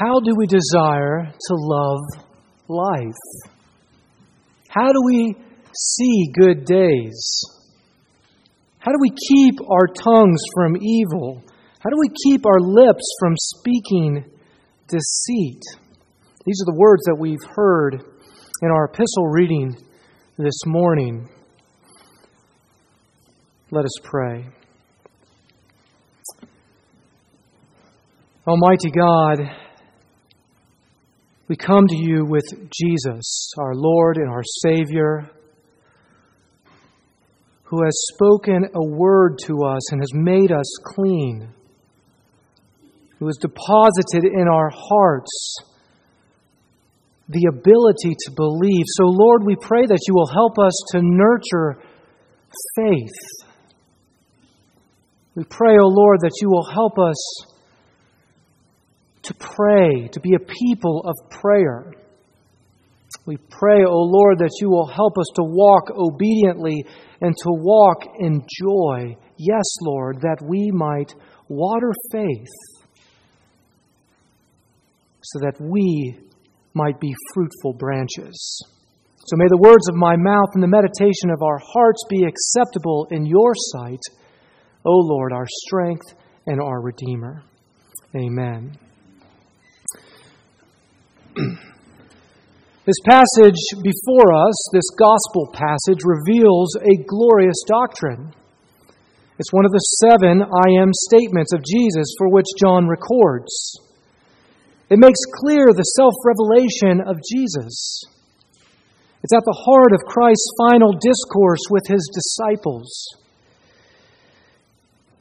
How do we desire to love life? How do we see good days? How do we keep our tongues from evil? How do we keep our lips from speaking deceit? These are the words that we've heard in our epistle reading this morning. Let us pray. Almighty God, we come to you with Jesus, our Lord and our Savior, who has spoken a word to us and has made us clean, who has deposited in our hearts the ability to believe. So, Lord, we pray that you will help us to nurture faith. We pray, O oh Lord, that you will help us to pray, to be a people of prayer. We pray, O Lord, that you will help us to walk obediently and to walk in joy. Yes, Lord, that we might water faith so that we might be fruitful branches. So may the words of my mouth and the meditation of our hearts be acceptable in your sight, O Lord, our strength and our Redeemer. Amen. this passage before us, this gospel passage, reveals a glorious doctrine. It's one of the seven I am statements of Jesus for which John records. It makes clear the self revelation of Jesus. It's at the heart of Christ's final discourse with his disciples.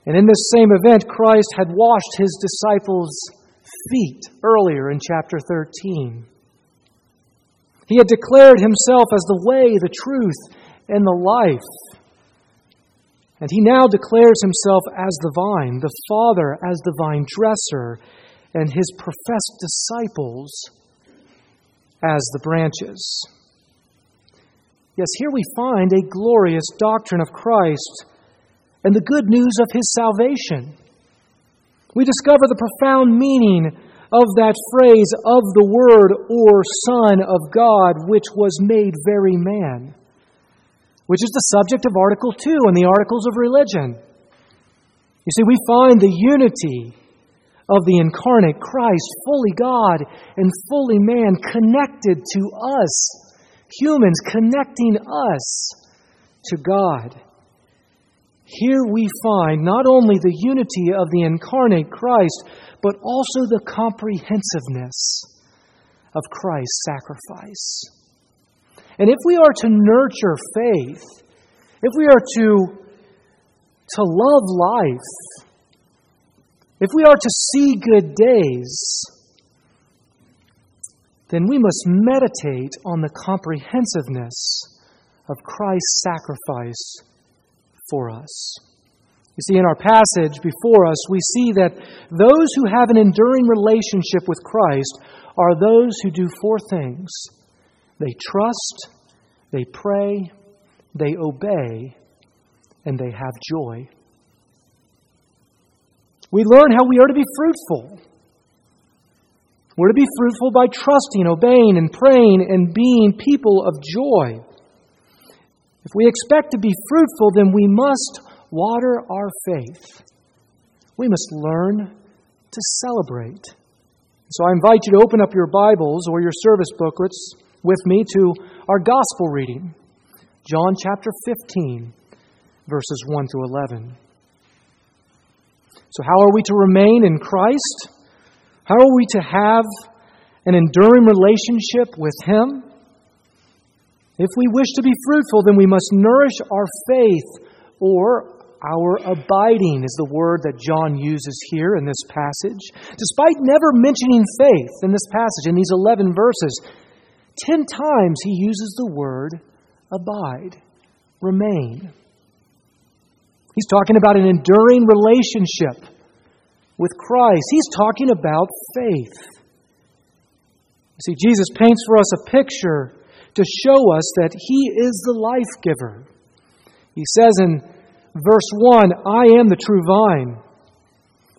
And in this same event, Christ had washed his disciples' feet earlier in chapter 13. He had declared himself as the way, the truth, and the life. And he now declares himself as the vine, the Father as the vine dresser, and his professed disciples as the branches. Yes, here we find a glorious doctrine of Christ and the good news of his salvation. We discover the profound meaning of that phrase, of the Word or Son of God, which was made very man, which is the subject of Article 2 in the Articles of Religion. You see, we find the unity of the incarnate Christ, fully God and fully man, connected to us, humans, connecting us to God. Here we find not only the unity of the incarnate Christ, but also the comprehensiveness of Christ's sacrifice. And if we are to nurture faith, if we are to, to love life, if we are to see good days, then we must meditate on the comprehensiveness of Christ's sacrifice for us. You see, in our passage before us, we see that those who have an enduring relationship with Christ are those who do four things they trust, they pray, they obey, and they have joy. We learn how we are to be fruitful. We're to be fruitful by trusting, obeying, and praying and being people of joy. If we expect to be fruitful, then we must water our faith. We must learn to celebrate. So I invite you to open up your Bibles or your service booklets with me to our gospel reading, John chapter 15, verses 1 to 11. So, how are we to remain in Christ? How are we to have an enduring relationship with Him? If we wish to be fruitful, then we must nourish our faith, or our abiding is the word that John uses here in this passage. Despite never mentioning faith in this passage, in these 11 verses, 10 times he uses the word abide, remain. He's talking about an enduring relationship with Christ. He's talking about faith. See, Jesus paints for us a picture to show us that He is the life giver. He says in verse 1 I am the true vine,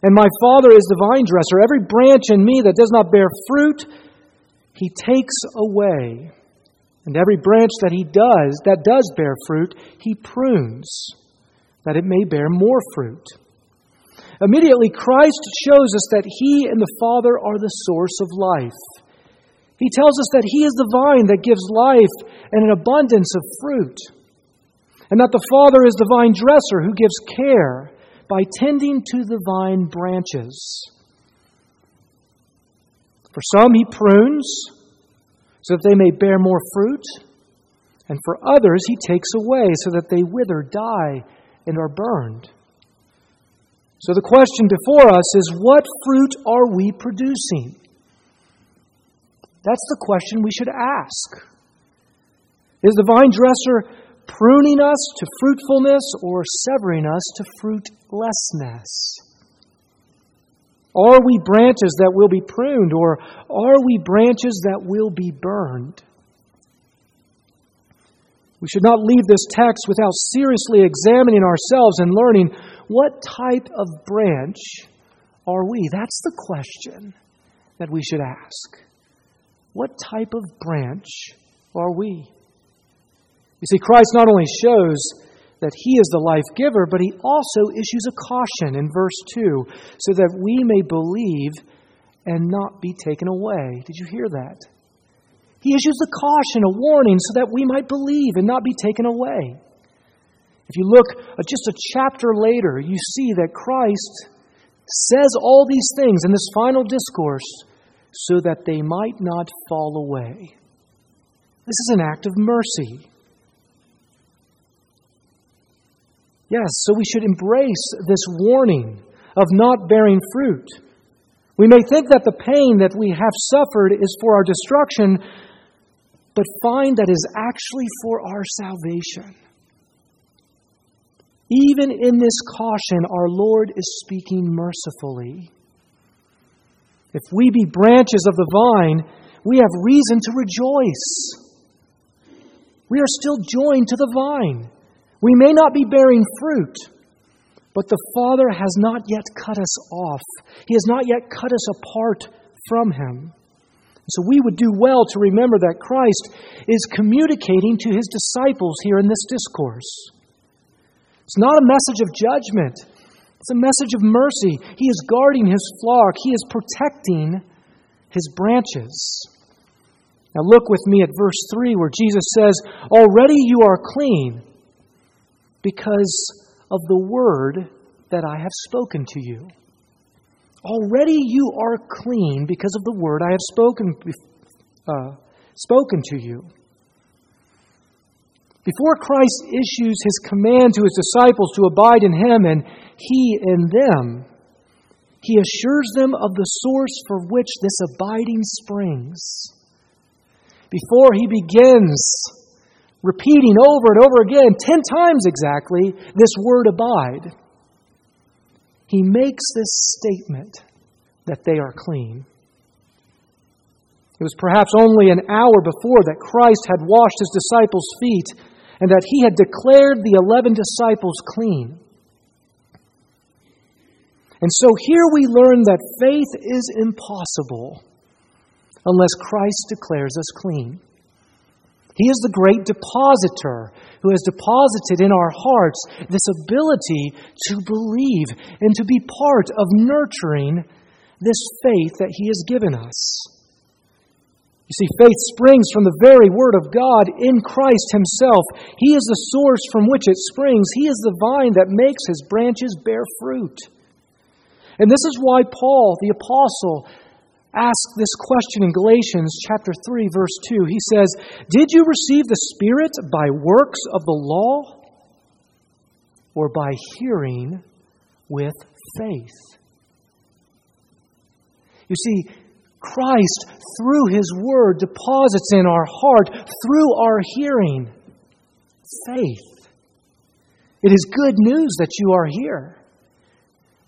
And my Father is the vine dresser. Every branch in me that does not bear fruit, he takes away. And every branch that he does, that does bear fruit, he prunes, that it may bear more fruit. Immediately, Christ shows us that he and the Father are the source of life. He tells us that he is the vine that gives life and an abundance of fruit, and that the Father is the vine dresser who gives care by tending to the vine branches. For some, he prunes so that they may bear more fruit, and for others, he takes away so that they wither, die, and are burned. So the question before us is what fruit are we producing? That's the question we should ask. Is the vine dresser pruning us to fruitfulness or severing us to fruitlessness? Are we branches that will be pruned or are we branches that will be burned? We should not leave this text without seriously examining ourselves and learning what type of branch are we? That's the question that we should ask. What type of branch are we? You see, Christ not only shows that He is the life giver, but He also issues a caution in verse 2 so that we may believe and not be taken away. Did you hear that? He issues a caution, a warning, so that we might believe and not be taken away. If you look just a chapter later, you see that Christ says all these things in this final discourse so that they might not fall away. This is an act of mercy. Yes, so we should embrace this warning of not bearing fruit. We may think that the pain that we have suffered is for our destruction, but find that is actually for our salvation. Even in this caution, our Lord is speaking mercifully. If we be branches of the vine, we have reason to rejoice. We are still joined to the vine. We may not be bearing fruit, but the Father has not yet cut us off. He has not yet cut us apart from Him. So we would do well to remember that Christ is communicating to His disciples here in this discourse. It's not a message of judgment, it's a message of mercy. He is guarding His flock, He is protecting His branches. Now, look with me at verse 3 where Jesus says, Already you are clean because of the word that I have spoken to you. Already you are clean because of the word I have spoken, uh, spoken to you. Before Christ issues his command to his disciples to abide in him and he in them, he assures them of the source for which this abiding springs. Before he begins repeating over and over again, ten times exactly, this word abide. He makes this statement that they are clean. It was perhaps only an hour before that Christ had washed his disciples' feet and that he had declared the eleven disciples clean. And so here we learn that faith is impossible unless Christ declares us clean. He is the great depositor who has deposited in our hearts this ability to believe and to be part of nurturing this faith that He has given us. You see, faith springs from the very Word of God in Christ Himself. He is the source from which it springs, He is the vine that makes His branches bear fruit. And this is why Paul, the apostle, asked this question in Galatians chapter 3 verse 2. He says, "Did you receive the Spirit by works of the law or by hearing with faith?" You see, Christ through his word deposits in our heart through our hearing faith. It is good news that you are here.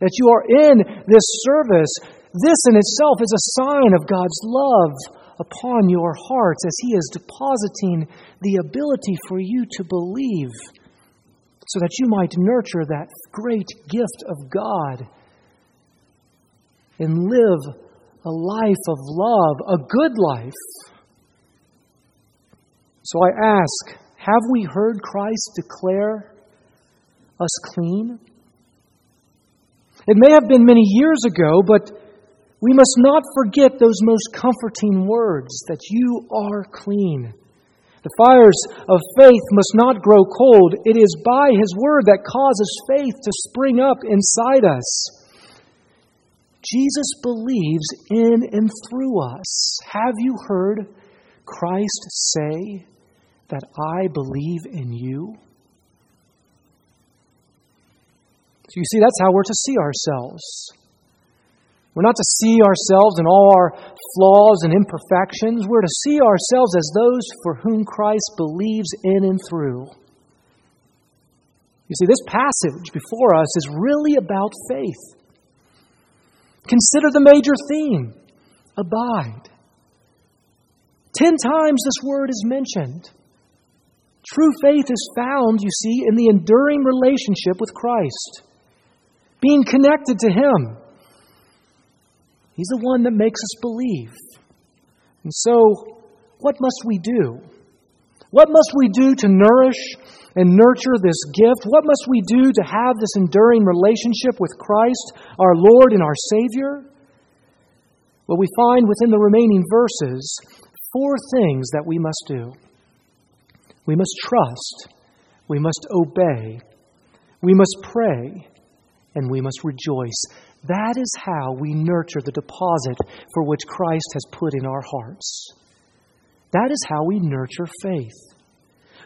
That you are in this service this in itself is a sign of God's love upon your hearts as He is depositing the ability for you to believe so that you might nurture that great gift of God and live a life of love, a good life. So I ask, have we heard Christ declare us clean? It may have been many years ago, but we must not forget those most comforting words that you are clean. The fires of faith must not grow cold. It is by His word that causes faith to spring up inside us. Jesus believes in and through us. Have you heard Christ say that I believe in you? So you see, that's how we're to see ourselves. We're not to see ourselves in all our flaws and imperfections. We're to see ourselves as those for whom Christ believes in and through. You see, this passage before us is really about faith. Consider the major theme abide. Ten times this word is mentioned. True faith is found, you see, in the enduring relationship with Christ, being connected to Him. He's the one that makes us believe. And so, what must we do? What must we do to nourish and nurture this gift? What must we do to have this enduring relationship with Christ, our Lord and our Savior? Well, we find within the remaining verses four things that we must do. We must trust, we must obey, we must pray, and we must rejoice. That is how we nurture the deposit for which Christ has put in our hearts. That is how we nurture faith.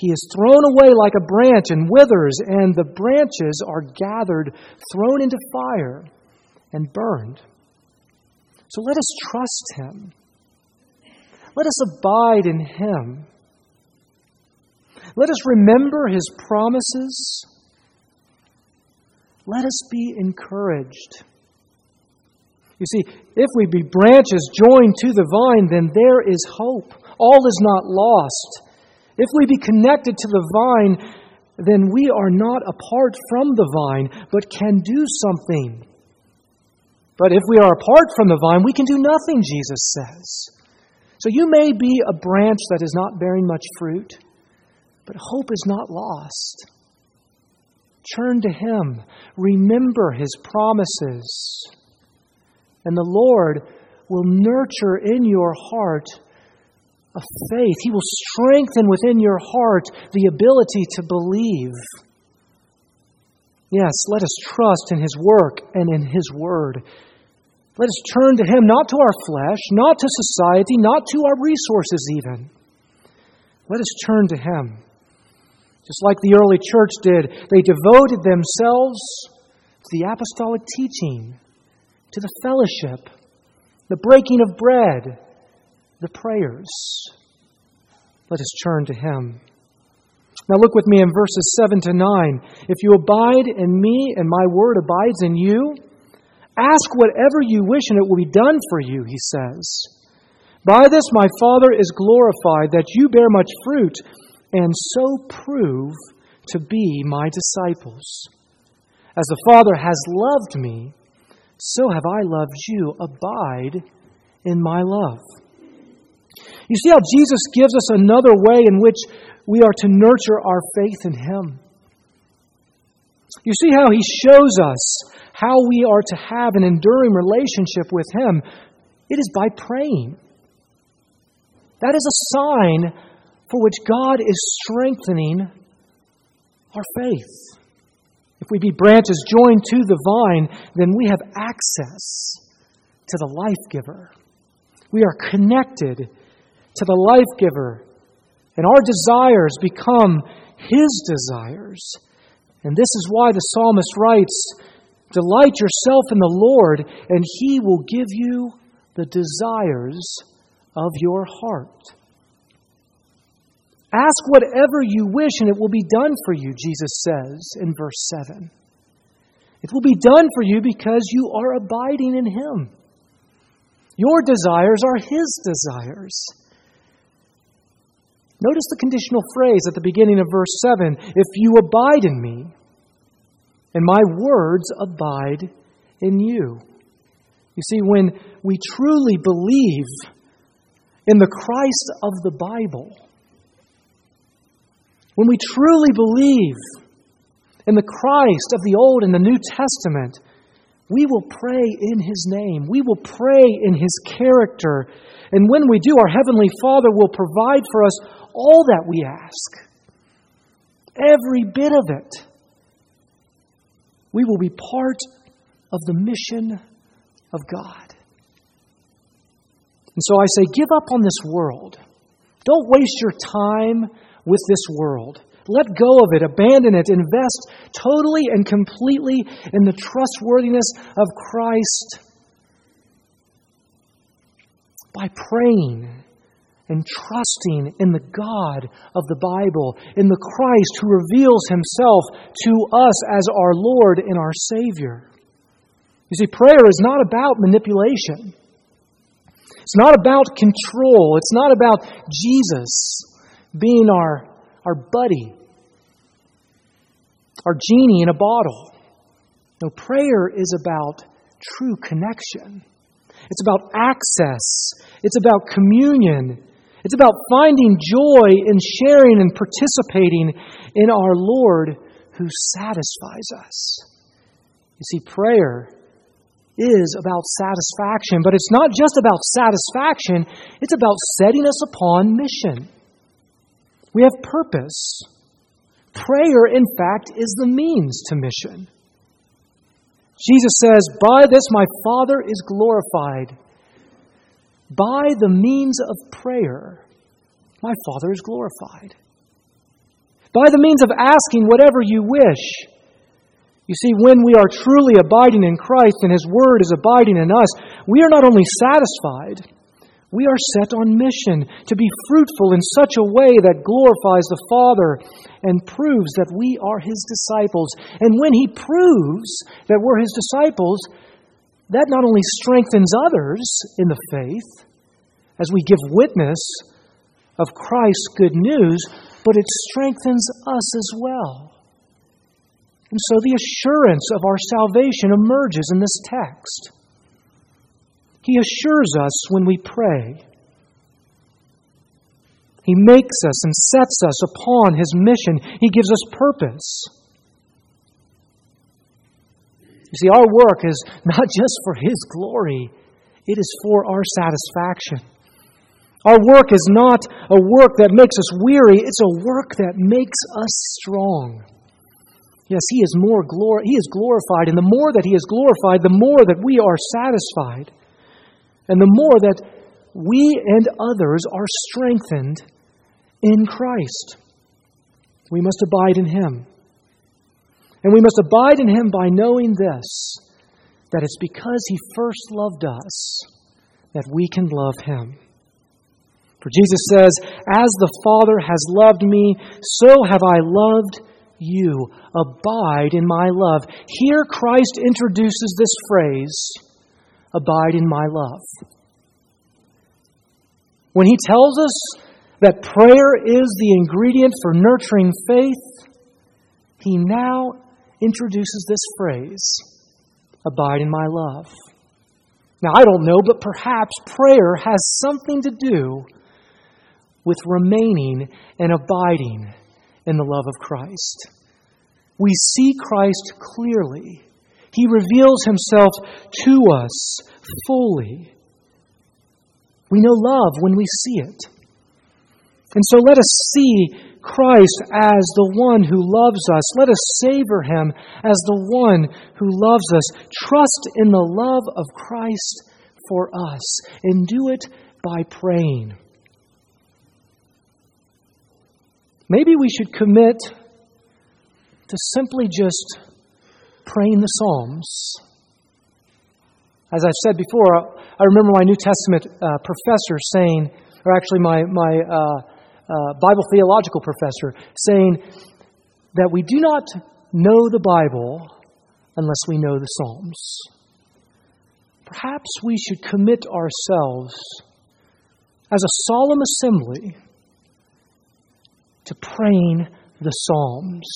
he is thrown away like a branch and withers, and the branches are gathered, thrown into fire, and burned. So let us trust him. Let us abide in him. Let us remember his promises. Let us be encouraged. You see, if we be branches joined to the vine, then there is hope. All is not lost. If we be connected to the vine, then we are not apart from the vine, but can do something. But if we are apart from the vine, we can do nothing, Jesus says. So you may be a branch that is not bearing much fruit, but hope is not lost. Turn to Him, remember His promises, and the Lord will nurture in your heart of faith. He will strengthen within your heart the ability to believe. Yes, let us trust in His work and in His word. Let us turn to Him, not to our flesh, not to society, not to our resources, even. Let us turn to Him. Just like the early church did, they devoted themselves to the apostolic teaching, to the fellowship, the breaking of bread, the prayers. Let us turn to Him. Now look with me in verses 7 to 9. If you abide in me and my word abides in you, ask whatever you wish and it will be done for you, he says. By this my Father is glorified, that you bear much fruit, and so prove to be my disciples. As the Father has loved me, so have I loved you. Abide in my love. You see how Jesus gives us another way in which we are to nurture our faith in Him. You see how He shows us how we are to have an enduring relationship with Him. It is by praying. That is a sign for which God is strengthening our faith. If we be branches joined to the vine, then we have access to the life giver. We are connected to the life giver. And our desires become his desires. And this is why the psalmist writes Delight yourself in the Lord, and he will give you the desires of your heart. Ask whatever you wish, and it will be done for you, Jesus says in verse 7. It will be done for you because you are abiding in Him. Your desires are His desires. Notice the conditional phrase at the beginning of verse 7 if you abide in me, and my words abide in you. You see, when we truly believe in the Christ of the Bible, when we truly believe in the Christ of the Old and the New Testament, we will pray in His name. We will pray in His character. And when we do, our Heavenly Father will provide for us all that we ask. Every bit of it. We will be part of the mission of God. And so I say, give up on this world. Don't waste your time with this world. Let go of it, abandon it, invest totally and completely in the trustworthiness of Christ by praying and trusting in the God of the Bible, in the Christ who reveals himself to us as our Lord and our Savior. You see, prayer is not about manipulation. It's not about control. It's not about Jesus being our, our buddy, our genie in a bottle. No, prayer is about true connection. It's about access. It's about communion. It's about finding joy in sharing and participating in our Lord who satisfies us. You see, prayer is about satisfaction, but it's not just about satisfaction, it's about setting us upon mission. We have purpose. Prayer, in fact, is the means to mission. Jesus says, By this my Father is glorified by the means of prayer, my Father is glorified. By the means of asking whatever you wish. You see, when we are truly abiding in Christ and His Word is abiding in us, we are not only satisfied, we are set on mission to be fruitful in such a way that glorifies the Father and proves that we are His disciples. And when He proves that we're His disciples, that not only strengthens others in the faith as we give witness of Christ's good news, but it strengthens us as well. And so the assurance of our salvation emerges in this text. He assures us when we pray. He makes us and sets us upon His mission. He gives us purpose. You see, our work is not just for His glory, it is for our satisfaction. Our work is not a work that makes us weary, it's a work that makes us strong. Yes, He is more glor- He is glorified, and the more that He is glorified, the more that we are satisfied, and the more that we and others are strengthened in Christ. We must abide in Him. And we must abide in Him by knowing this that it's because He first loved us that we can love Him. For Jesus says, As the Father has loved me, so have I loved you. Abide in my love. Here, Christ introduces this phrase, Abide in my love. When he tells us that prayer is the ingredient for nurturing faith, he now introduces this phrase abide in my love. Now, I don't know, but perhaps prayer has something to do with remaining and abiding in the love of Christ. We see Christ clearly. He reveals himself to us fully. We know love when we see it. And so let us see Christ as the one who loves us. Let us savor him as the one who loves us. Trust in the love of Christ for us and do it by praying. Maybe we should commit to simply just praying the Psalms. As I've said before, I remember my New Testament uh, professor saying, or actually my, my uh, uh, Bible theological professor saying that we do not know the Bible unless we know the Psalms. Perhaps we should commit ourselves as a solemn assembly to praying the Psalms.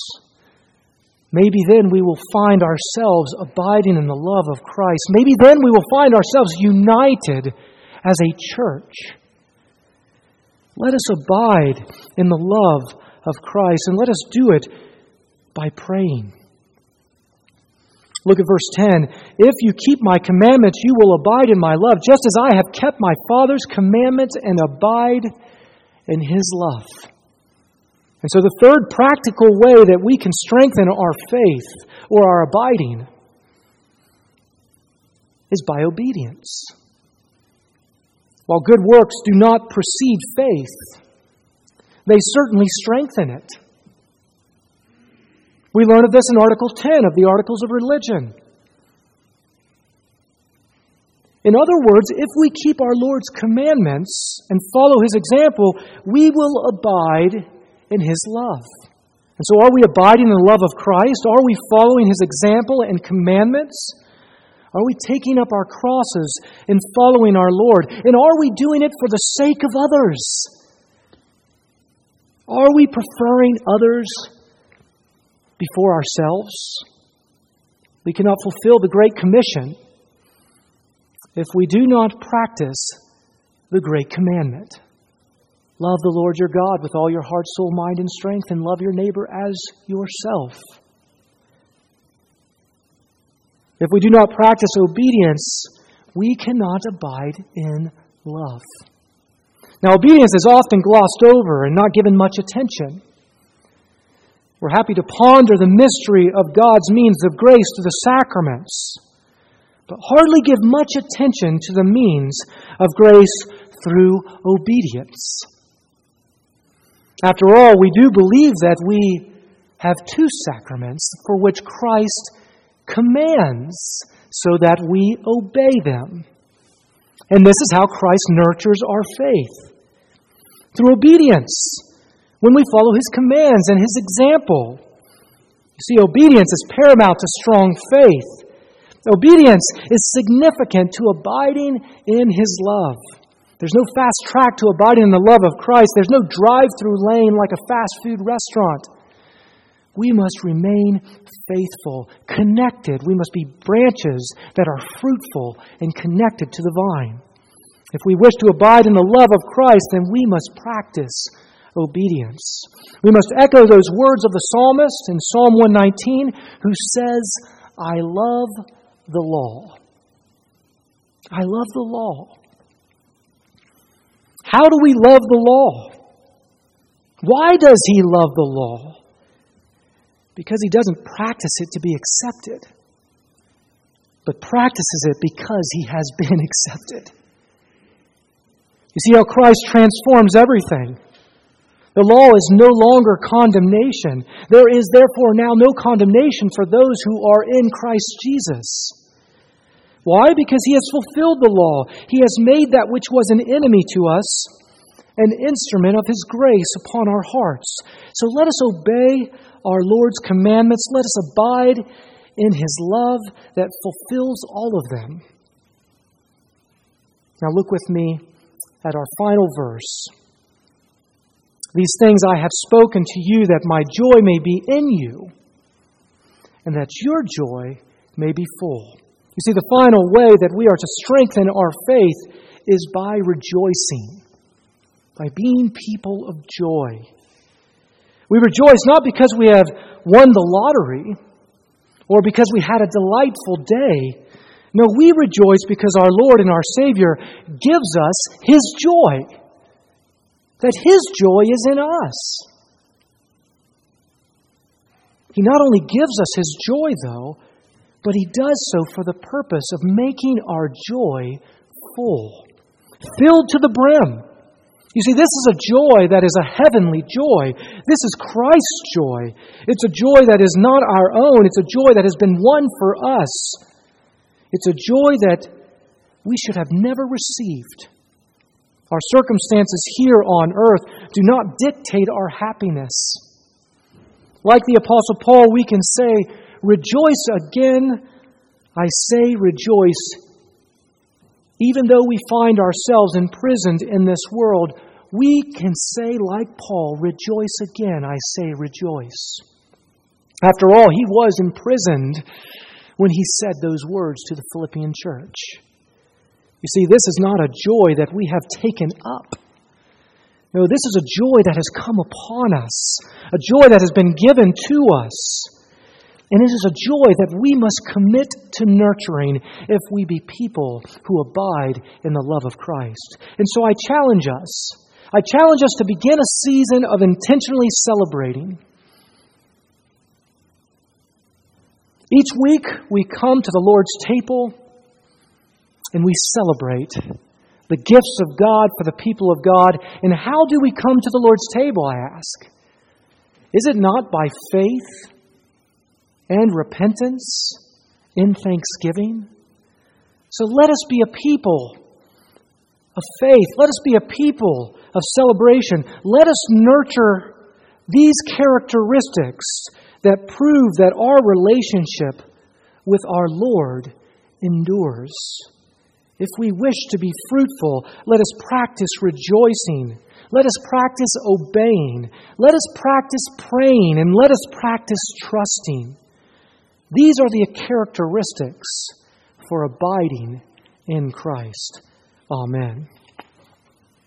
Maybe then we will find ourselves abiding in the love of Christ. Maybe then we will find ourselves united as a church. Let us abide in the love of Christ and let us do it by praying. Look at verse 10. If you keep my commandments, you will abide in my love, just as I have kept my Father's commandments and abide in his love. And so, the third practical way that we can strengthen our faith or our abiding is by obedience. While good works do not precede faith, they certainly strengthen it. We learn of this in Article 10 of the Articles of Religion. In other words, if we keep our Lord's commandments and follow his example, we will abide in his love. And so, are we abiding in the love of Christ? Are we following his example and commandments? Are we taking up our crosses and following our Lord? And are we doing it for the sake of others? Are we preferring others before ourselves. We cannot fulfill the Great Commission if we do not practice the Great Commandment. Love the Lord your God with all your heart, soul, mind, and strength, and love your neighbor as yourself. If we do not practice obedience, we cannot abide in love. Now, obedience is often glossed over and not given much attention. We're happy to ponder the mystery of God's means of grace through the sacraments, but hardly give much attention to the means of grace through obedience. After all, we do believe that we have two sacraments for which Christ commands so that we obey them. And this is how Christ nurtures our faith through obedience when we follow His commands and His example. You see, obedience is paramount to strong faith. Obedience is significant to abiding in His love. There's no fast track to abiding in the love of Christ. There's no drive through lane like a fast food restaurant. We must remain faithful, connected. We must be branches that are fruitful and connected to the vine. If we wish to abide in the love of Christ, then we must practice obedience. We must echo those words of the psalmist in Psalm 119 who says, I love the law. I love the law. How do we love the law? Why does he love the law? Because he doesn't practice it to be accepted, but practices it because he has been accepted. You see how Christ transforms everything. The law is no longer condemnation. There is therefore now no condemnation for those who are in Christ Jesus. Why? Because he has fulfilled the law. He has made that which was an enemy to us an instrument of his grace upon our hearts. So let us obey our Lord's commandments. Let us abide in his love that fulfills all of them. Now look with me at our final verse. These things I have spoken to you that my joy may be in you and that your joy may be full. You see, the final way that we are to strengthen our faith is by rejoicing, by being people of joy. We rejoice not because we have won the lottery or because we had a delightful day. No, we rejoice because our Lord and our Savior gives us His joy that His joy is in us. He not only gives us His joy, though, but He does so for the purpose of making our joy full, filled to the brim. You see, this is a joy that is a heavenly joy. This is Christ's joy. It's a joy that is not our own, it's a joy that has been won for us. It's a joy that we should have never received. Our circumstances here on earth do not dictate our happiness. Like the Apostle Paul, we can say, Rejoice again. I say, rejoice. Even though we find ourselves imprisoned in this world, we can say, like Paul, Rejoice again. I say, rejoice. After all, he was imprisoned when he said those words to the Philippian church. You see, this is not a joy that we have taken up. No, this is a joy that has come upon us, a joy that has been given to us. And it is a joy that we must commit to nurturing if we be people who abide in the love of Christ. And so I challenge us. I challenge us to begin a season of intentionally celebrating. Each week we come to the Lord's table and we celebrate the gifts of God for the people of God. And how do we come to the Lord's table, I ask? Is it not by faith and repentance in thanksgiving? So let us be a people of faith. Let us be a people of celebration. Let us nurture these characteristics that prove that our relationship with our Lord endures. If we wish to be fruitful, let us practice rejoicing. Let us practice obeying. Let us practice praying. And let us practice trusting. These are the characteristics for abiding in Christ. Amen.